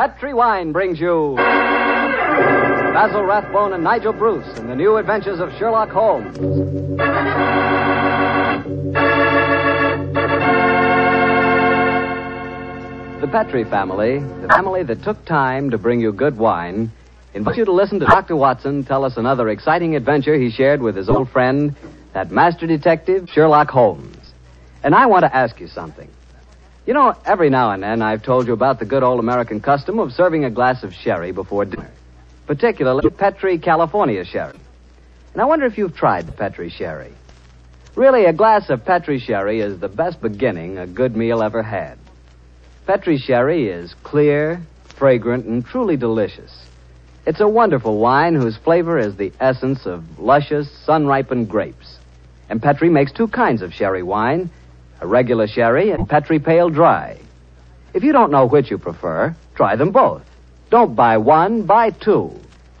Petri Wine brings you Basil Rathbone and Nigel Bruce in the new adventures of Sherlock Holmes. The Petri family, the family that took time to bring you good wine, invites you to listen to Dr. Watson tell us another exciting adventure he shared with his old friend, that master detective, Sherlock Holmes. And I want to ask you something. You know, every now and then I've told you about the good old American custom of serving a glass of sherry before dinner, particularly Petri California sherry. And I wonder if you've tried Petri sherry. Really, a glass of Petri sherry is the best beginning a good meal ever had. Petri sherry is clear, fragrant, and truly delicious. It's a wonderful wine whose flavor is the essence of luscious, sun ripened grapes. And Petri makes two kinds of sherry wine a regular sherry and Petri Pale Dry. If you don't know which you prefer, try them both. Don't buy one, buy two.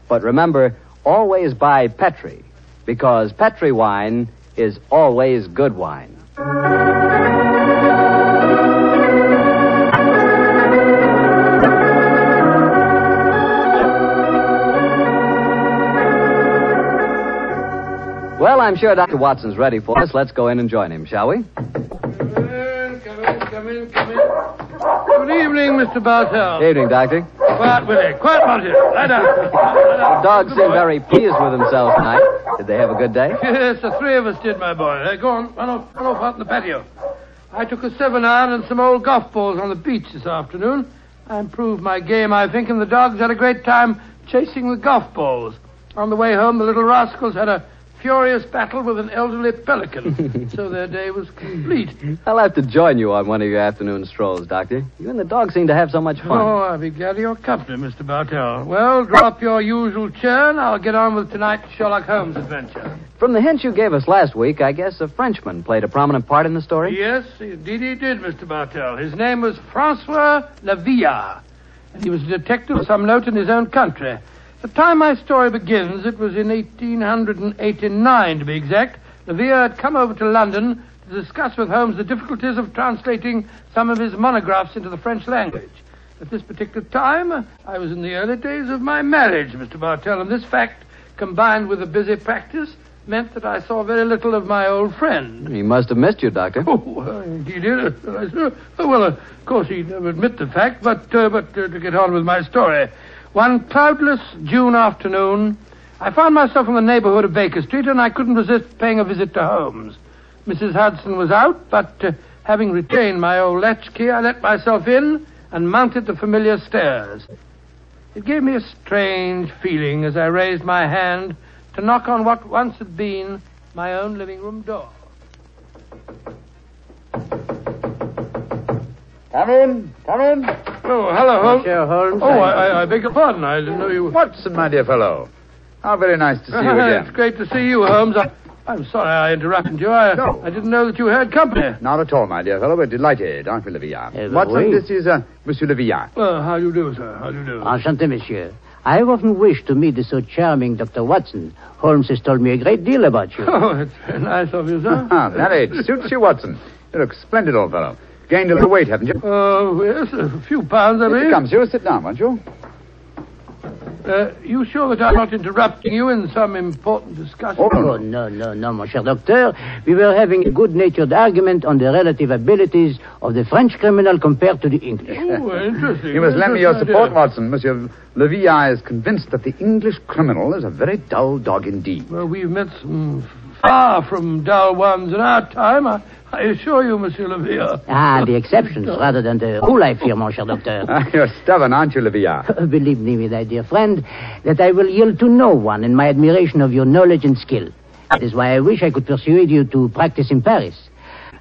But remember, always buy Petri, because Petri wine is always good wine. Well, I'm sure Dr. Watson's ready for us. Let's go in and join him, shall we? Come in, come. Good evening, Mr. Bartell. Evening, Doctor. Quiet, Willie. Quiet, Monty. Lie down. Lie down. The dogs seem very pleased with themselves tonight. Did they have a good day? Yes, the three of us did, my boy. Uh, go on, run off, run off out in the patio. I took a seven iron and some old golf balls on the beach this afternoon. I improved my game, I think, and the dogs had a great time chasing the golf balls. On the way home, the little rascals had a furious battle with an elderly pelican, so their day was complete. I'll have to join you on one of your afternoon strolls, Doctor. You and the dog seem to have so much fun. Oh, I'll be glad of your company, Mr. Bartell. Well, drop your usual chair, and I'll get on with tonight's Sherlock Holmes adventure. From the hints you gave us last week, I guess a Frenchman played a prominent part in the story? Yes, indeed he did, Mr. Bartell. His name was Francois Le Villard, and he was a detective of some note in his own country. The time my story begins, it was in 1889, to be exact. Lavilla had come over to London to discuss with Holmes the difficulties of translating some of his monographs into the French language. At this particular time, I was in the early days of my marriage, Mr. Bartell, and this fact, combined with a busy practice, meant that I saw very little of my old friend. He must have missed you, Doctor. Oh, he did. Uh, oh, well, of course, he'd never admit the fact, but, uh, but uh, to get on with my story. One cloudless June afternoon, I found myself in the neighborhood of Baker Street, and I couldn't resist paying a visit to Holmes. Mrs. Hudson was out, but uh, having retained my old latchkey, I let myself in and mounted the familiar stairs. It gave me a strange feeling as I raised my hand to knock on what once had been my own living room door. Come in, come in. Oh, hello, Holmes. Monsieur Holmes. Oh, I, I, I beg your pardon. I didn't know you were. Watson, my dear fellow. How very nice to see you it's again. great to see you, Holmes. I, I'm sorry I interrupted you. I, No. I didn't know that you had company. Not at all, my dear fellow. We're delighted, aren't we, Levillard? Eh, Watson, oui. this is uh, Monsieur Levillard. Well, how do you do, sir? How do you do? Enchanté, monsieur. I have often wished to meet the so charming Dr. Watson. Holmes has told me a great deal about you. Oh, it's very nice of you, sir. Ah, that age suits you, Watson. You look splendid, old fellow. Gained a little weight, haven't you? Oh, yes, a few pounds, I Here mean. it comes. You sit down, won't you? Uh, you sure that I'm not interrupting you in some important discussion? Oh, Oh, no, no, no, mon cher docteur. We were having a good-natured argument on the relative abilities of the French criminal compared to the English. Oh, interesting. You must lend me your support, idea. Watson. Monsieur Levillard is convinced that the English criminal is a very dull dog indeed. Well, we've met some far from dull ones in our time. I, I assure you, Monsieur Le Villard. Ah, the exceptions rather than the rule, I fear, mon cher docteur. Ah, You're stubborn, aren't you, Levillard? Believe me, my dear friend, that I will yield to no one in my admiration of your knowledge and skill. That is why I wish I could persuade you to practice in Paris.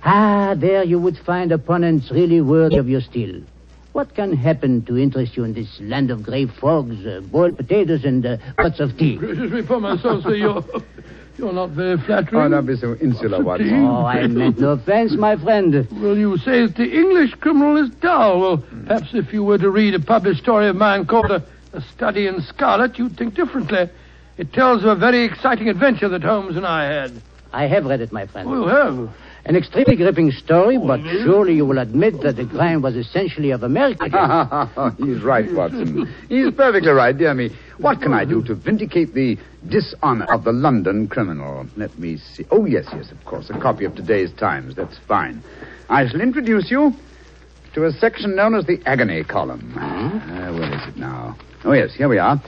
Ah, there you would find opponents really worthy of your steel. What can happen to interest you in this land of grey fogs, uh, boiled potatoes, and uh, pots of tea? Gracious me for myself, sir. You're, you're not very flattering. Oh, don't be so insular, Watson. Oh, I meant no offense, my friend. Well, you say that the English criminal is dull. Well, perhaps if you were to read a published story of mine called A, a Study in Scarlet, you'd think differently. It tells of a very exciting adventure that Holmes and I had. I have read it, my friend. Oh, you have? An extremely gripping story, but surely you will admit that the crime was essentially of American. He's right, Watson. He's perfectly right, dear me. What can I do to vindicate the dishonor of the London criminal? Let me see. Oh, yes, yes, of course. A copy of today's Times. That's fine. I shall introduce you to a section known as the agony column. Uh, where is it now? Oh, yes, here we are.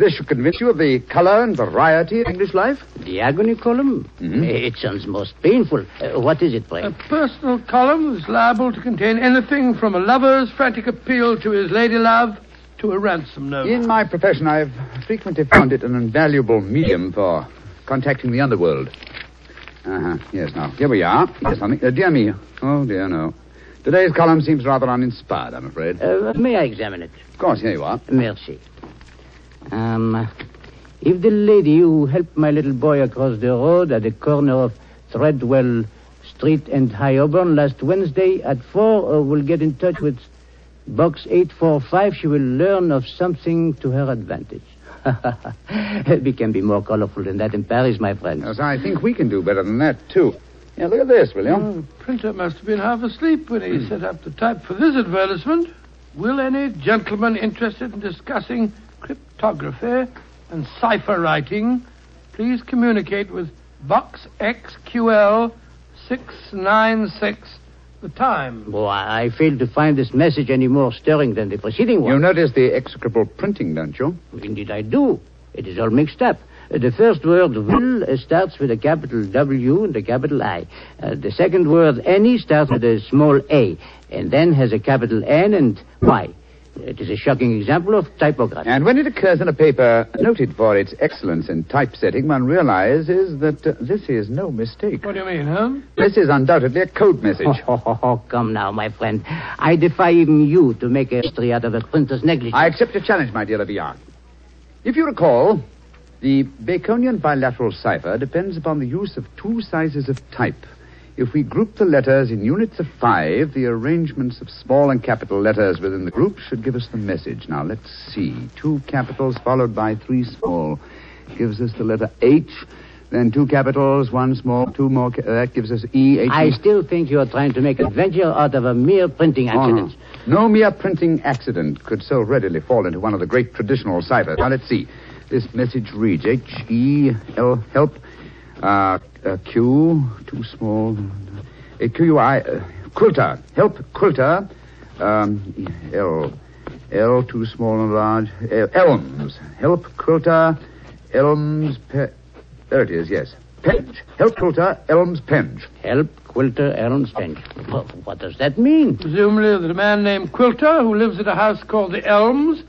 This should convince you of the color and variety of English life. The agony column? Mhm. It sounds most painful. Uh, what is it, pray? A personal column is liable to contain anything from a lover's frantic appeal to his lady love to a ransom note. In my profession, I've frequently found it an invaluable medium for contacting the underworld. Uh-huh. Yes, now, here we are. Here's something. Uh, dear me. Oh, dear, no. Today's column seems rather uninspired, I'm afraid. Uh, may I examine it? Of course, here you are. Merci. Um, if the lady who helped my little boy across the road at the corner of Threadwell Street and High Holborn last Wednesday at four uh, will get in touch with box 845, she will learn of something to her advantage. we can be more colorful than that in Paris, my friend. Yes, I think we can do better than that, too. Yeah, look at this, will you? Oh, the printer must have been half asleep when he set up the type for this advertisement. Will any gentleman interested in discussing cryptography and cipher writing please communicate with Box XQL 696, the time? Oh, I I fail to find this message any more stirring than the preceding one. You notice the execrable printing, don't you? Indeed, I do. It is all mixed up. Uh, the first word, will, uh, starts with a capital W and a capital I. Uh, the second word, any, starts with a small a, and then has a capital N and Y. It is a shocking example of typography. And when it occurs in a paper noted for its excellence in typesetting, one realizes that uh, this is no mistake. What do you mean, Holmes? This is undoubtedly a code message. Oh, ho, ho, ho, come now, my friend. I defy even you to make a history out of a printer's negligence. I accept your challenge, my dear Le Villard. If you recall, the Baconian bilateral cipher depends upon the use of two sizes of type. If we group the letters in units of five, the arrangements of small and capital letters within the group should give us the message. Now, let's see. Two capitals followed by three small gives us the letter H. Then two capitals, one small, two more. Ca- that gives us E. H. I still think you are trying to make a venture out of a mere printing Oh, accident. No mere printing accident could so readily fall into one of the great traditional ciphers. Now, let's see. This message reads H E L, help, uh, uh, Q, too small, uh, Q U I, uh, quilter, help, quilter, um, L, L, too small and large, uh, elms, help, quilter, elms, pe- there it is, yes. Penge, help, quilter, elms, penge. Help Quilter Elms Penge. Wha- What does that mean? Presumably that a man named Quilter, who lives at a house called the Elms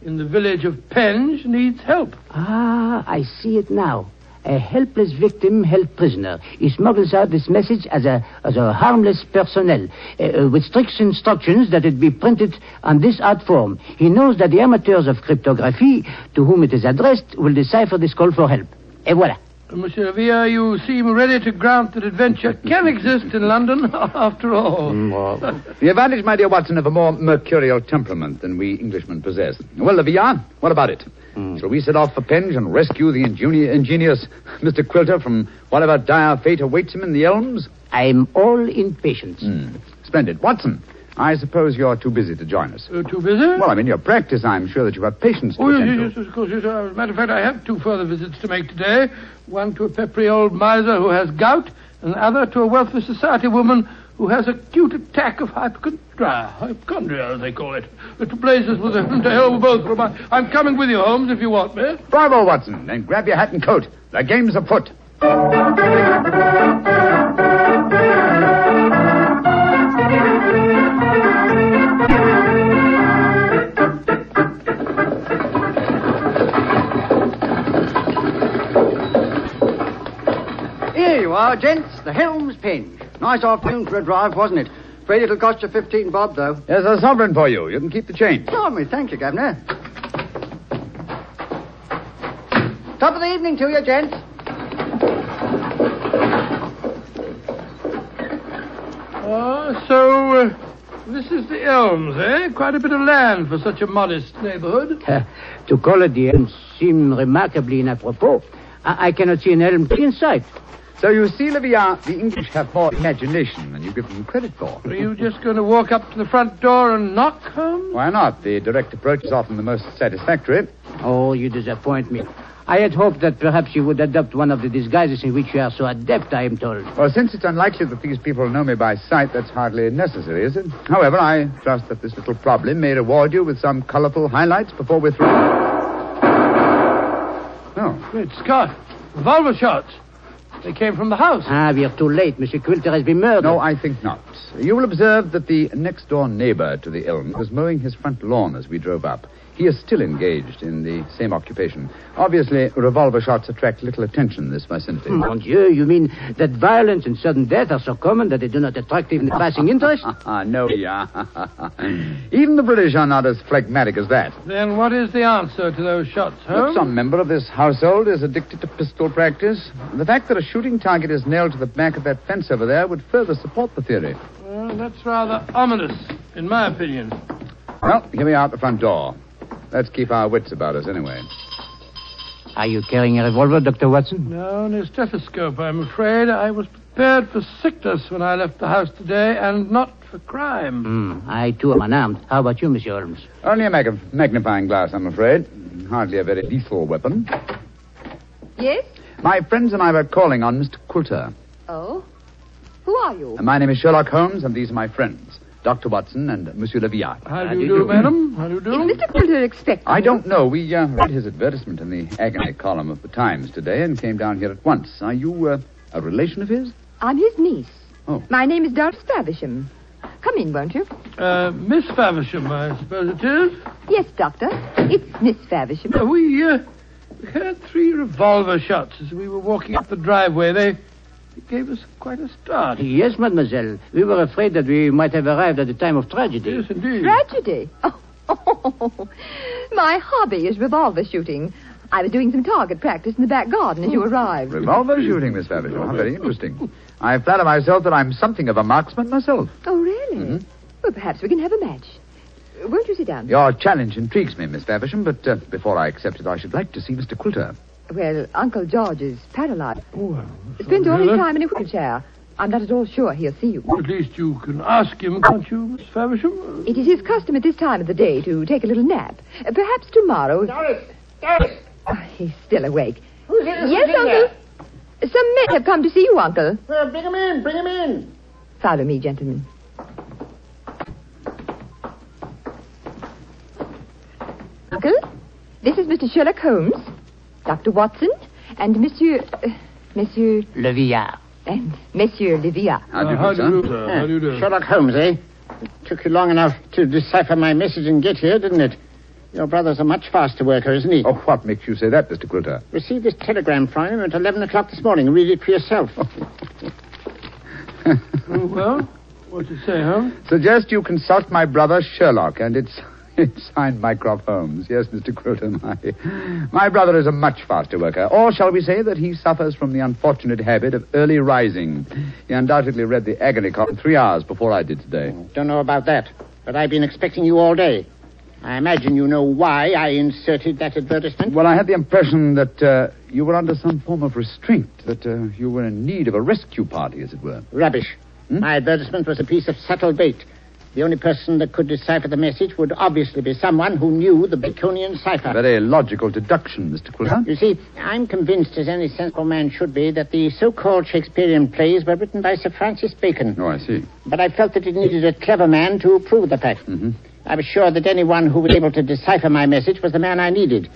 in the village of Penge, needs help. Ah, I see it now. A helpless victim held prisoner. He smuggles out this message as a as a harmless personnel, uh, with strict instructions that it be printed on this art form. He knows that the amateurs of cryptography, to whom it is addressed, will decipher this call for help. Et voilà. Uh, Monsieur Villa, you seem ready to grant that adventure can exist in London after all. Mm, the advantage, my dear Watson, of a more mercurial temperament than we Englishmen possess. Well, Le Villard, what about it? Mm. Shall we set off for Penge and rescue the ingeni- ingenious Mr. Quilter from whatever dire fate awaits him in the elms? I'm all impatience. Hmm. Splendid. Watson, I suppose you're too busy to join us. Uh, too busy? Well, I mean, your practice. I'm sure that you have patience to Oh, yes, to. yes, of course, yes. Uh, As a matter of fact, I have two further visits to make today. One to a peppery old miser who has gout, and the other to a wealthy society woman who has acute attack of hypochondria. Hypochondria, as they call it. Uh, To blazes with a to hell with both. I- I'm coming with you, Holmes, if you want me. Bravo, Watson. Then grab your hat and coat. The game's afoot. You are, gents. The Helms Penge. Nice afternoon for a drive, wasn't it? Afraid it'll cost you 15 bob, though. There's a sovereign for you. You can keep the change. Blimey, thank you, Governor. Top of the evening to you, gents. Ah, so, uh, this is the Elms, eh? Quite a bit of land for such a modest neighborhood. to call it the elms seems remarkably inapropos. I, I cannot see an elm tree in sight. So you see, Le Villard, the English have more imagination than you give them credit for. Are you just going to walk up to the front door and knock, Holmes? Why not? The direct approach is often the most satisfactory. Oh, you disappoint me. I had hoped that perhaps you would adopt one of the disguises in which you are so adept, I am told. Well, since it's unlikely that these people know me by sight, that's hardly necessary, is it? However, I trust that this little problem may reward you with some colorful highlights before we're through. Oh, Great Scott. Revolver shots. They came from the house. Ah, we are too late. Monsieur Quilter has been murdered. no, I think not. You will observe that the next door neighbor to the elm was mowing his front lawn as we drove up. He is still engaged in the same occupation. Obviously, revolver shots attract little attention in this vicinity. Mon Dieu, you mean that violence and sudden death are so common that they do not attract even the passing interest? Ah, no, yeah. Even the British are not as phlegmatic as that. Then what is the answer to those shots, Look, Holmes? some member of this household is addicted to pistol practice. The fact that a shooting target is nailed to the back of that fence over there would further support the theory. Well, that's rather ominous, in my opinion. Well, here we are at the front door. Let's keep our wits about us anyway. Are you carrying a revolver, Dr. Watson? No, no stethoscope, I'm afraid. I was prepared for sickness when I left the house today, and not for crime. Hmm, I too am unarmed. How about you, Monsieur Holmes? Only a mag- magnifying glass, I'm afraid. Hardly a very lethal weapon. Yes? My friends and I were calling on Mr. Quilter. Oh? Who are you? My name is Sherlock Holmes, and these are my friends, Dr. Watson and Monsieur Le Villard. How do you do, madam? How do you do? Is Mr. Quilter expecting I don't know. We uh, read his advertisement in the agony column of the Times today and came down here at once. Are you uh, a relation of his? I'm his niece. Oh. My name is Doris Faversham. Come in, won't you? Uh, Miss Faversham, I suppose it is. Yes, Doctor. It's Miss Faversham. Uh, we, uh, we heard three revolver shots as we were walking up the driveway. They, they gave us quite a start. Yes, mademoiselle. We were afraid that we might have arrived at the time of tragedy. Yes, indeed. Tragedy. Oh. oh. My hobby is revolver shooting. I was doing some target practice in the back garden as you arrived. Revolver shooting, Miss Faversham. How very interesting. I flatter myself that I'm something of a marksman myself. Oh, really? Well, perhaps we can have a match. Won't you sit down? Your challenge intrigues me, Miss Faversham, but uh, before I accept it, I should like to see Mr. Quilter. Well, Uncle George is paralyzed. Oh, well, that's Spends all all his time in a wheelchair. I'm not at all sure he'll see you. At least you can ask him, can't you, Miss Faversham? It is his custom at this time of the day to take a little nap. Uh, perhaps tomorrow. Doris! Doris! Ah, he's still awake. Who's here? Yes, Uncle. Some men have come to see you, Uncle. Well, bring him in, bring him in. Follow me, gentlemen. Uncle, this is Mr. Sherlock Holmes, Dr. Watson, and Monsieur. Uh, Monsieur. Le Villard. and Monsieur Le Villard. How do you Uh, how do, do you sir? do, sir? How do you do? Sherlock Holmes, eh? It took you long enough to decipher my message and get here, didn't it? Your brother's a much faster worker, isn't he? Oh, what makes you say that, Mr. Quilter? Received this telegram from him at 11 o'clock this morning. Read it for yourself. Oh, well, what's it say, Holmes? Suggest you consult my brother Sherlock, and it's it's signed Mycroft Holmes. Yes, Mr. Quilter, my my brother is a much faster worker. Or shall we say that he suffers from the unfortunate habit of early rising? He undoubtedly read the agony column three hours before I did today. Don't know about that, but I've been expecting you all day. I imagine you know why I inserted that advertisement. Well, I had the impression that uh, you were under some form of restraint, that uh, you were in need of a rescue party, as it were. Rubbish. My advertisement was a piece of subtle bait. The only person that could decipher the message would obviously be someone who knew the Baconian cipher. Very logical deduction, Mr. Quilter. You see, I'm convinced, as any sensible man should be, that the so-called Shakespearean plays were written by Sir Francis Bacon. Oh, I see. But I felt that it needed a clever man to prove the fact. Mm-hmm. I was sure that anyone who was able to decipher my message was the man I needed.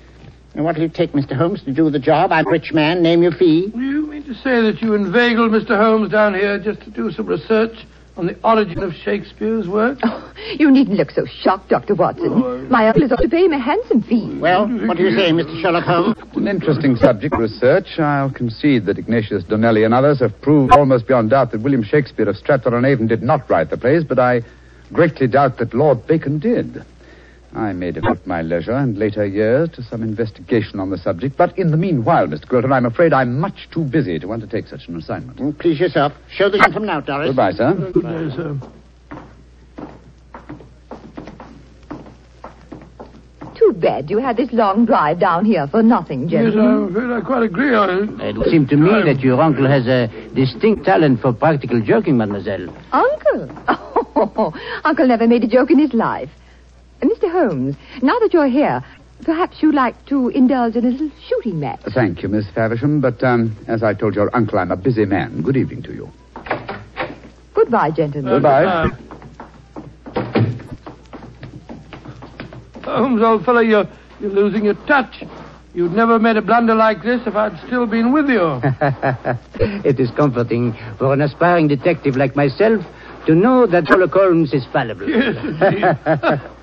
And what will it take, Mr. Holmes, to do the job? I'm a rich man. Name your fee. Do you mean to say that you inveigled Mr. Holmes down here just to do some research on the origin of Shakespeare's work? Oh, you needn't look so shocked, Dr. Watson. Oh, My uncle is off to pay him a handsome fee. Well, what do you say, Mr. Sherlock Holmes? An interesting subject, research. I'll concede that Ignatius Donnelly and others have proved almost beyond doubt that William Shakespeare of Stratford-on-Avon did not write the plays, but I greatly doubt that Lord Bacon did. I may devote my leisure and later years to some investigation on the subject, but in the meanwhile, Mr. Quilter, I'm afraid I'm much too busy to undertake such an assignment. Mm, Please yourself. Show the from now, Doris. Goodbye, sir. Good day, sir. Too bad You had this long drive down here for nothing, Yes, gentlemen. I'm afraid I quite agree on it. It would seem to me that your uncle has a distinct talent for practical joking, mademoiselle. Uncle? Oh, Uncle never made a joke in his life. Uh, Mr. Holmes, now that you're here, perhaps you'd like to indulge in a little shooting match. Thank you, Miss Faversham, but um, as I told your uncle, I'm a busy man. Good evening to you. Goodbye, gentlemen. Goodbye. Holmes, old fellow, you're, you're losing your touch. You'd never have made a blunder like this if I'd still been with you. it is comforting for an aspiring detective like myself to know that Sherlock Holmes is fallible. yes, indeed.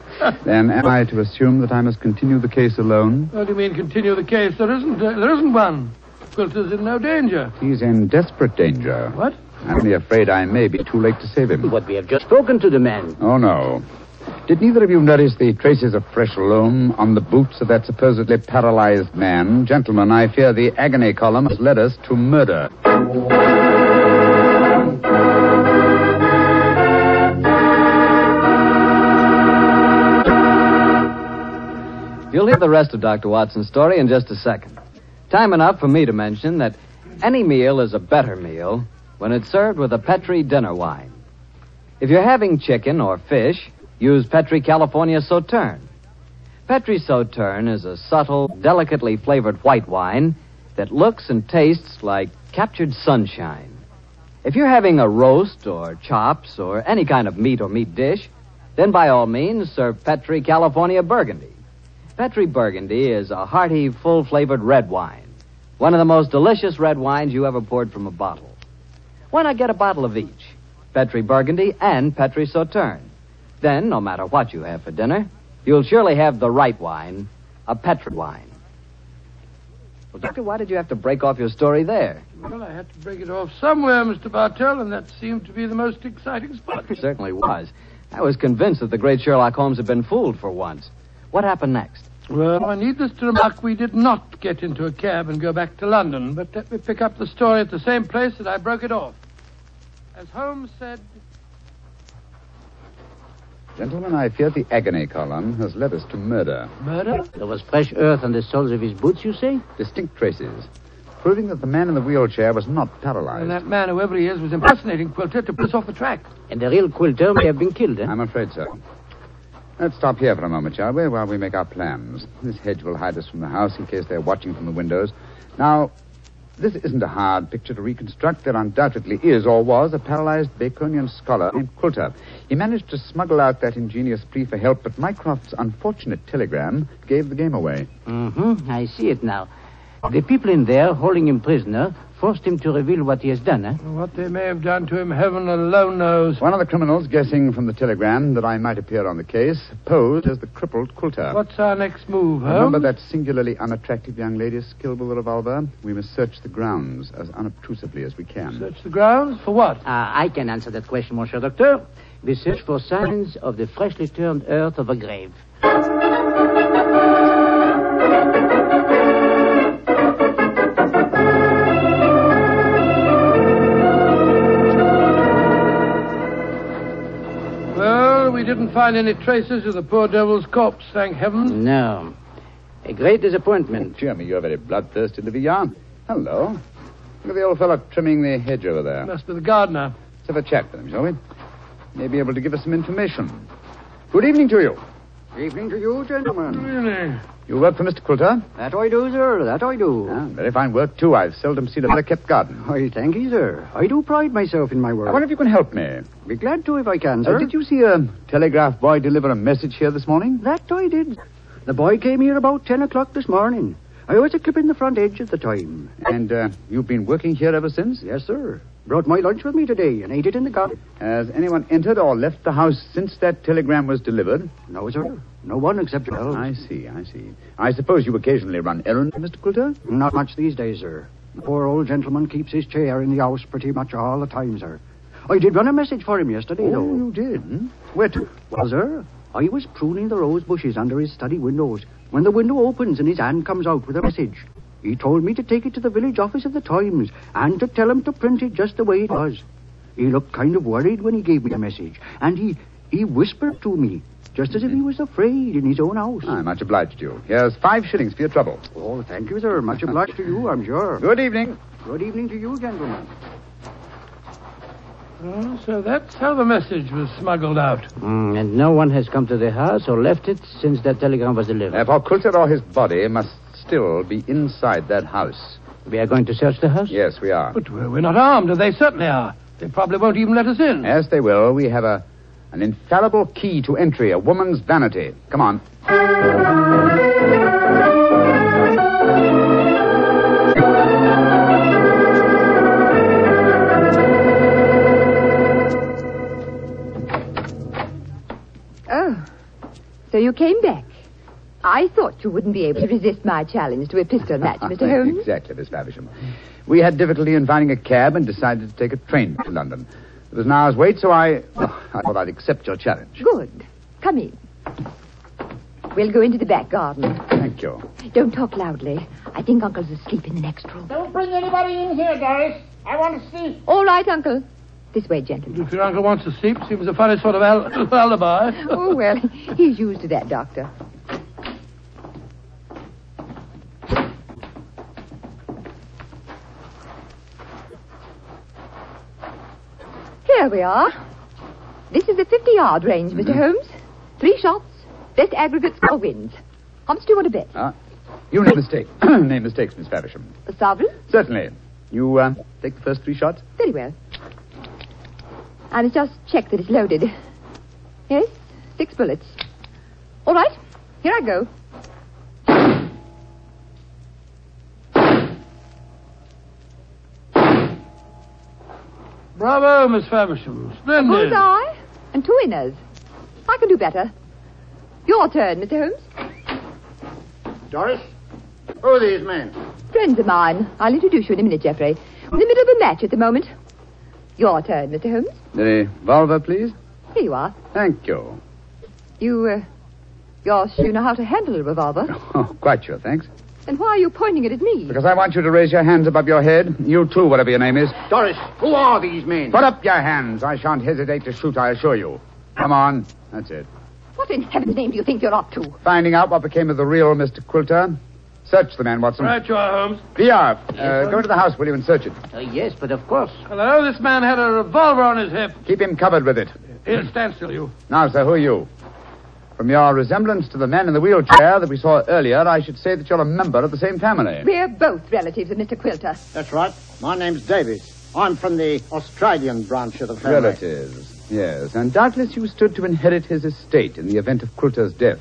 Then am I to assume that I must continue the case alone? What do you mean continue the case? There isn't, uh, there isn't one. Quilter's in no danger. He's in desperate danger. What? I'm only afraid I may be too late to save him. But we have just spoken to the man. Oh, no. Did neither of you notice the traces of fresh loam on the boots of that supposedly paralyzed man? Gentlemen, I fear the agony column has led us to murder. You'll hear the rest of Dr. Watson's story in just a second. Time enough for me to mention that any meal is a better meal when it's served with a Petri dinner wine. If you're having chicken or fish, use Petri California Sauterne. Petri Sauterne is a subtle, delicately flavored white wine that looks and tastes like captured sunshine. If you're having a roast or chops or any kind of meat or meat dish, then by all means serve Petri California Burgundy. Petri Burgundy is a hearty, full flavored red wine. One of the most delicious red wines you ever poured from a bottle. Why not get a bottle of each? Petri Burgundy and Petri Sauterne. Then, no matter what you have for dinner, you'll surely have the right wine, a Petri wine. Well, Doctor, why did you have to break off your story there? Well, I had to break it off somewhere, Mr. Bartell, and that seemed to be the most exciting spot. It certainly was. I was convinced that the great Sherlock Holmes had been fooled for once. What happened next? Well, I need this to remark we did not get into a cab and go back to London, but let me pick up the story at the same place that I broke it off. As Holmes said, Gentlemen, I fear the agony column has led us to murder. murder? There was fresh earth on the soles of his boots, you say? Distinct traces, proving that the man in the wheelchair was not paralyzed. And that man, whoever he is, was impersonating Quilter to put us off the track. And the real Quilter may have been killed, eh? I'm afraid so. Let's stop here for a moment, shall we, while we make our plans. This hedge will hide us from the house in case they're watching from the windows. Now, this isn't a hard picture to reconstruct. There undoubtedly is, or was, a paralyzed Baconian scholar named Quilter. He managed to smuggle out that ingenious plea for help, but Mycroft's unfortunate telegram gave the game away. Mm-hmm. I see it now. The people in there, holding him prisoner, forced him to reveal what he has done, eh? What they may have done to him, heaven alone knows. One of the criminals, guessing from the telegram that I might appear on the case, posed as the crippled Quilter. What's our next move, Holmes? Remember that singularly unattractive young lady skilled with a revolver? We must search the grounds as unobtrusively as we can. Search the grounds for what? Uh, I can answer that question, Monsieur Docteur. We search for signs of the freshly turned earth of a grave. We didn't find any traces of the poor devil's corpse, thank heaven. No. A great disappointment. Oh, Cheer me, you're very bloodthirsty, Le Villard. Hello. Look at the old fellow trimming the hedge over there. Must be the gardener. Let's have a chat with him, shall we? May be able to give us some information. Good evening to you. Evening to you, gentlemen. Really? You work for Mr. Quilter? That I do, sir. That I do. Ah, very fine work, too. I've seldom seen a better kept garden. I thank you, sir. I do pride myself in my work. I wonder if you can help me. Be glad to if I can, Uh, sir. did you see a telegraph boy deliver a message here this morning? That I did. The boy came here about ten o'clock this morning. I was a clipping the front edge at the time. And uh, you've been working here ever since? Yes, sir. Brought my lunch with me today and ate it in the garden. Has anyone entered or left the house since that telegram was delivered? No, sir. No one except yourself. I see, I see. I suppose you occasionally run errands, Mr. Quilter? Not much these days, sir. The poor old gentleman keeps his chair in the house pretty much all the time, sir. I did run a message for him yesterday, Oh, though. you did? Hmm? Where to? Well, sir, I was pruning the rose bushes under his study windows when the window opens and his hand comes out with a message. He told me to take it to the village office of the Times and to tell him to print it just the way it was. He looked kind of worried when he gave me the message, and he he whispered to me, just as if he was afraid in his own house. I'm much obliged to you. Here's five shillings for your trouble. Oh, thank you, sir. Much obliged to you, I'm sure. Good evening. Good evening to you, gentlemen. Oh, so that's how the message was smuggled out. Mm, and no one has come to the house or left it since that telegram was delivered. Therefore, Quilter or his body must still be inside that house. We are going to search the house? Yes, we are. But we're we're not armed, and they certainly are. They probably won't even let us in. Yes, they will. We have a an infallible key to entry, a woman's vanity. Come on. Oh, so you came back. I thought you wouldn't be able to resist my challenge to a pistol match, Mr. Holmes. exactly, Miss Faversham. We had difficulty in finding a cab and decided to take a train to London. There was an hour's wait, so I, oh, I thought I'd accept your challenge. Good. Come in. We'll go into the back garden. Thank you. Don't talk loudly. I think Uncle's asleep in the next room. Don't bring anybody in here, Doris. I want to see. All right, Uncle. This way, gentlemen. If your uncle wants to sleep, seems a funny sort of al- alibi. Oh, well, he's used to that, Doctor. Here we are. This is the 50 yard range, Mr. Holmes. Three shots. Best aggregate score wins. How much do you want to bet? Ah, you name mistake. name mistakes, Miss Faversham. A sovereign? Certainly. You uh, take the first three shots? Very well. I must just check that it's loaded. Yes, six bullets. All right, here I go. Bravo, Miss Faversham. Splendid. Bullseye and two winners. I can do better. Your turn, Mr. Holmes. Doris, who are these men? Friends of mine. I'll introduce you in a minute, Geoffrey. We're in the middle of a match at the moment. Your turn, Mr. Holmes. The revolver, please. Here you are. Thank you. You, uh, you're you know how to handle a revolver. Oh, quite sure, thanks. Then why are you pointing it at me? Because I want you to raise your hands above your head. You too, whatever your name is. Doris, who are these men? Put up your hands. I shan't hesitate to shoot, I assure you. Come on. That's it. What in heaven's name do you think you're up to? Finding out what became of the real Mr. Quilter. Search the man, Watson. Right you are, Holmes. VR, uh, go into the house, will you, and search it. Uh, yes, but of course. Hello, this man had a revolver on his hip. Keep him covered with it. Here, stand still, you. Now, sir, who are you? From your resemblance to the man in the wheelchair that we saw earlier, I should say that you're a member of the same family. We're both relatives of Mr. Quilter. That's right. My name's Davies. I'm from the Australian branch of the family. Relatives, yes. And doubtless you stood to inherit his estate in the event of Quilter's death.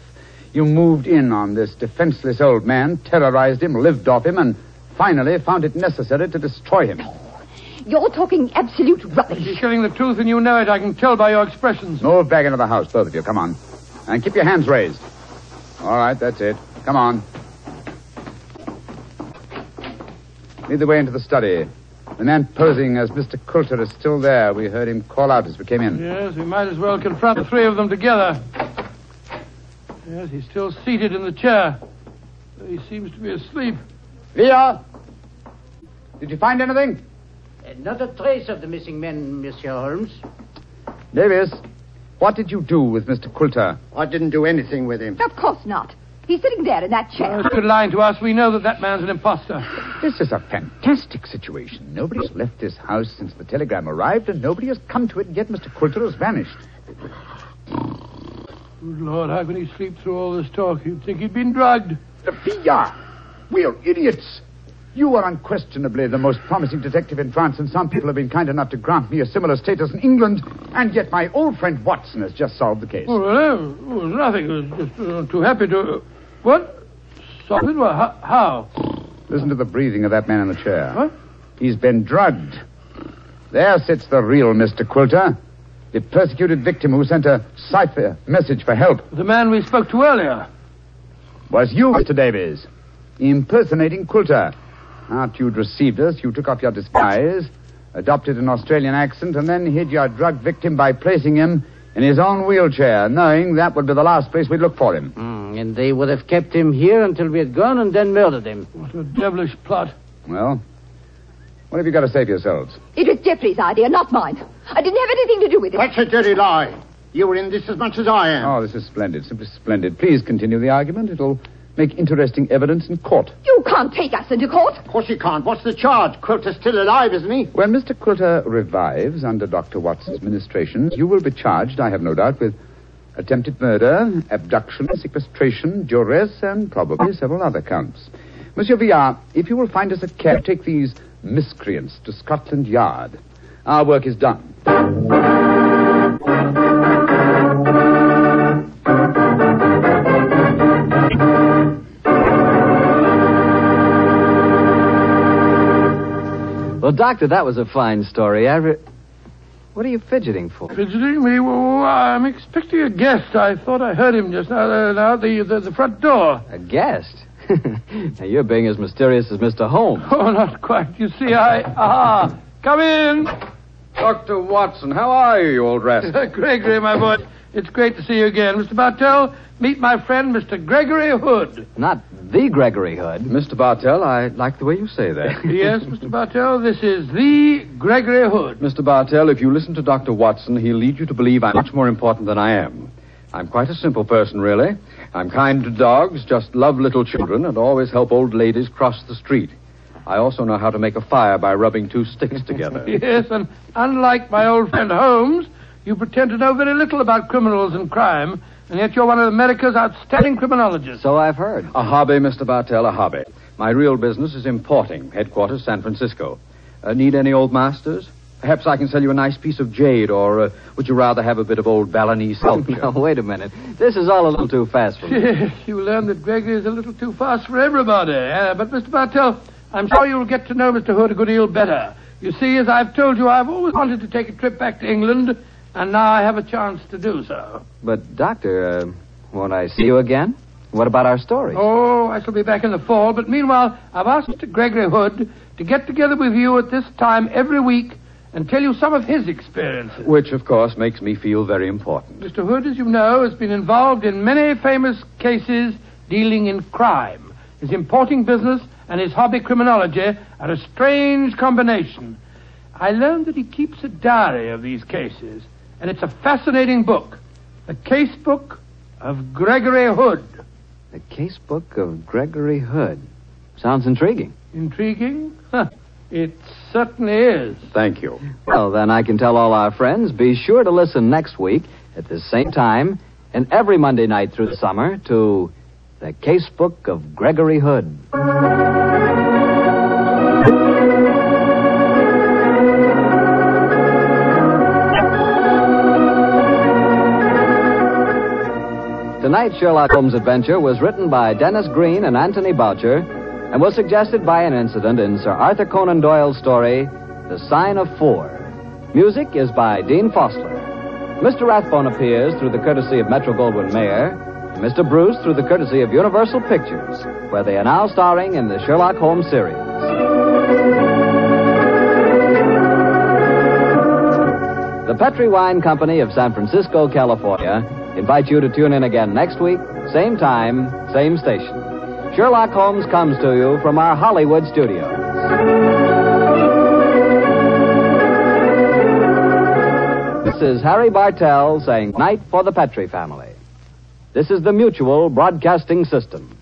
You moved in on this defenseless old man, terrorized him, lived off him, and finally found it necessary to destroy him. You're talking absolute rubbish. He's telling the truth, and you know it. I can tell by your expressions. Move back into the house, both of you. Come on. And keep your hands raised. All right, that's it. Come on. Lead the way into the study. The man posing as Mr. Quilter is still there. We heard him call out as we came in. Yes, we might as well confront the three of them together. Yes, he's still seated in the chair. He seems to be asleep. Via! Did you find anything? Not a trace of the missing men, Monsieur Holmes. Davis, what did you do with Mr. Quilter? I didn't do anything with him. Of course not. He's sitting there in that chair. Uh, quit lying to us. We know that that man's an impostor. This is a fantastic situation. Nobody's left this house since the telegram arrived, and nobody has come to it, yet Mr. Quilter has vanished. Good Lord, how can he sleep through all this talk? You'd think he'd been drugged. Le Villard! We're idiots! You are unquestionably the most promising detective in France, and some people have been kind enough to grant me a similar status in England, and yet my old friend Watson has just solved the case. Oh, well, it nothing. It was just uh, too happy to. what? Solid? Well, how? how? Listen to the breathing of that man in the chair. What? He's been drugged. There sits the real Mr. Quilter, the persecuted victim who sent a cipher message for help. The man we spoke to earlier. Was you, Mr. Davies, impersonating Quilter. After you'd received us, you took off your disguise, adopted an Australian accent, and then hid your drug victim by placing him in his own wheelchair, knowing that would be the last place we'd look for him. Mm, and they would have kept him here until we had gone and then murdered him. What a devilish plot. Well, what have you got to say for yourselves? It was Jeffrey's idea, not mine. I didn't have anything to do with it. That's a dirty lie. You were in this as much as I am. Oh, this is splendid, simply splendid. Please continue the argument. It'll make interesting evidence in court. You can't take us into court. Of course you can't. What's the charge? Quilter's still alive, isn't he? When Mr. Quilter revives under Dr. Watson's administration, you will be charged, I have no doubt, with attempted murder, abduction, sequestration, duress, and probably several other counts. Monsieur Villard, if you will find us a cab, take these miscreants to Scotland Yard. Our work is done. Well, Doctor, that was a fine story. I re- What are you fidgeting for? Fidgeting me? Well, I'm expecting a guest. I thought I heard him just now, uh, now the, the, the front door. A guest? now, you're being as mysterious as Mr. Holmes. Oh, not quite. You see, I... Ah, come in. Dr. Watson, how are you, you old rascal? Gregory, my boy. It's great to see you again. Mr. Bartell, meet my friend, Mr. Gregory Hood. Not the Gregory Hood. Mr. Bartell, I like the way you say that. yes, Mr. Bartell, this is the Gregory Hood. Mr. Bartell, if you listen to Dr. Watson, he'll lead you to believe I'm much more important than I am. I'm quite a simple person, really. I'm kind to dogs, just love little children, and always help old ladies cross the street. I also know how to make a fire by rubbing two sticks together. yes, and unlike my old friend Holmes, you pretend to know very little about criminals and crime, and yet you're one of America's outstanding criminologists. So I've heard. A hobby, Mr. Bartell, a hobby. My real business is importing, headquarters San Francisco. Uh, need any old masters? Perhaps I can sell you a nice piece of jade, or uh, would you rather have a bit of old Balinese sculpture? No, wait a minute. This is all a little too fast for me. Yes, you learn that Gregory is a little too fast for everybody. Uh, but, Mr. Bartell, I'm sure you'll get to know Mr. Hood a good deal better. You see, as I've told you, I've always wanted to take a trip back to England, and now I have a chance to do so. But, Doctor, uh, won't I see you again? What about our story? Oh, I shall be back in the fall, but meanwhile, I've asked Mr. Gregory Hood to get together with you at this time every week and tell you some of his experiences. Which, of course, makes me feel very important. Mr. Hood, as you know, has been involved in many famous cases dealing in crime. His importing business and his hobby criminology are a strange combination. I learned that he keeps a diary of these cases, and it's a fascinating book. The case book of Gregory Hood. The case book of Gregory Hood. Sounds intriguing. Intriguing? Huh. It certainly is. Thank you. Well, then I can tell all our friends be sure to listen next week at the same time and every Monday night through the summer to The Case Book of Gregory Hood. Tonight's Sherlock Holmes adventure was written by Dennis Green and Anthony Boucher and was suggested by an incident in Sir Arthur Conan Doyle's story, The Sign of Four. Music is by Dean Fosler. Mr. Rathbone appears through the courtesy of Metro Goldwyn Mayer, Mr. Bruce through the courtesy of Universal Pictures, where they are now starring in the Sherlock Holmes series. The Petri Wine Company of San Francisco, California, invites you to tune in again next week, same time, same station. Sherlock Holmes comes to you from our Hollywood studios. This is Harry Bartell saying night for the Petri family. This is the Mutual Broadcasting System.